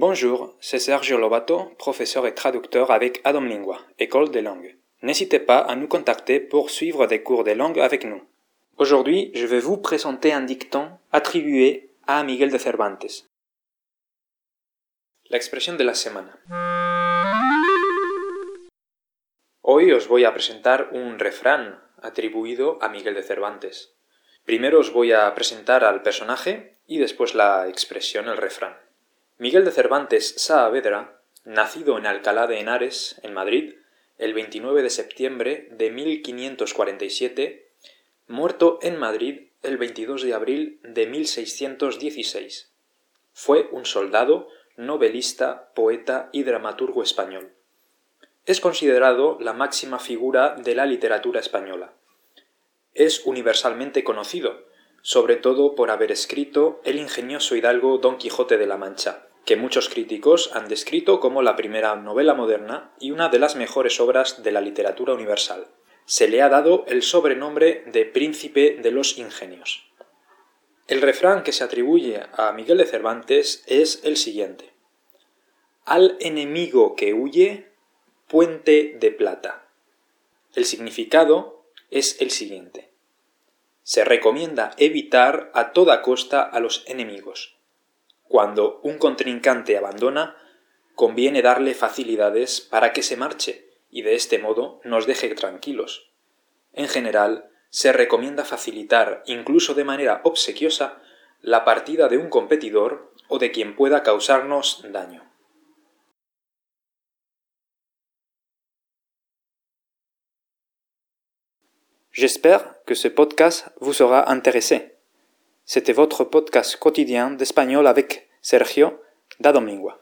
Bonjour, c'est Sergio Lobato, professeur et traducteur avec Adam Lingua, École des langues. N'hésitez pas à nous contacter pour suivre des cours de langue avec nous. Aujourd'hui, je vais vous présenter un dicton attribué a Miguel de Cervantes. La de la semana. Hoy os voy a presentar un refrán atribuido a Miguel de Cervantes. Primero os voy a presentar al personaje y después la expresión, el refrán. Miguel de Cervantes Saavedra, nacido en Alcalá de Henares, en Madrid, el 29 de septiembre de 1547, muerto en Madrid el 22 de abril de 1616. Fue un soldado, novelista, poeta y dramaturgo español. Es considerado la máxima figura de la literatura española. Es universalmente conocido, sobre todo por haber escrito el ingenioso hidalgo Don Quijote de la Mancha, que muchos críticos han descrito como la primera novela moderna y una de las mejores obras de la literatura universal. Se le ha dado el sobrenombre de Príncipe de los Ingenios. El refrán que se atribuye a Miguel de Cervantes es el siguiente. Al enemigo que huye, puente de plata. El significado es el siguiente. Se recomienda evitar a toda costa a los enemigos. Cuando un contrincante abandona, conviene darle facilidades para que se marche y de este modo nos deje tranquilos. En general, se recomienda facilitar, incluso de manera obsequiosa, la partida de un competidor o de quien pueda causarnos daño. J'espère que ce podcast vous sera intéressé. C'était votre podcast quotidien d'espagnol avec Sergio da Domingua.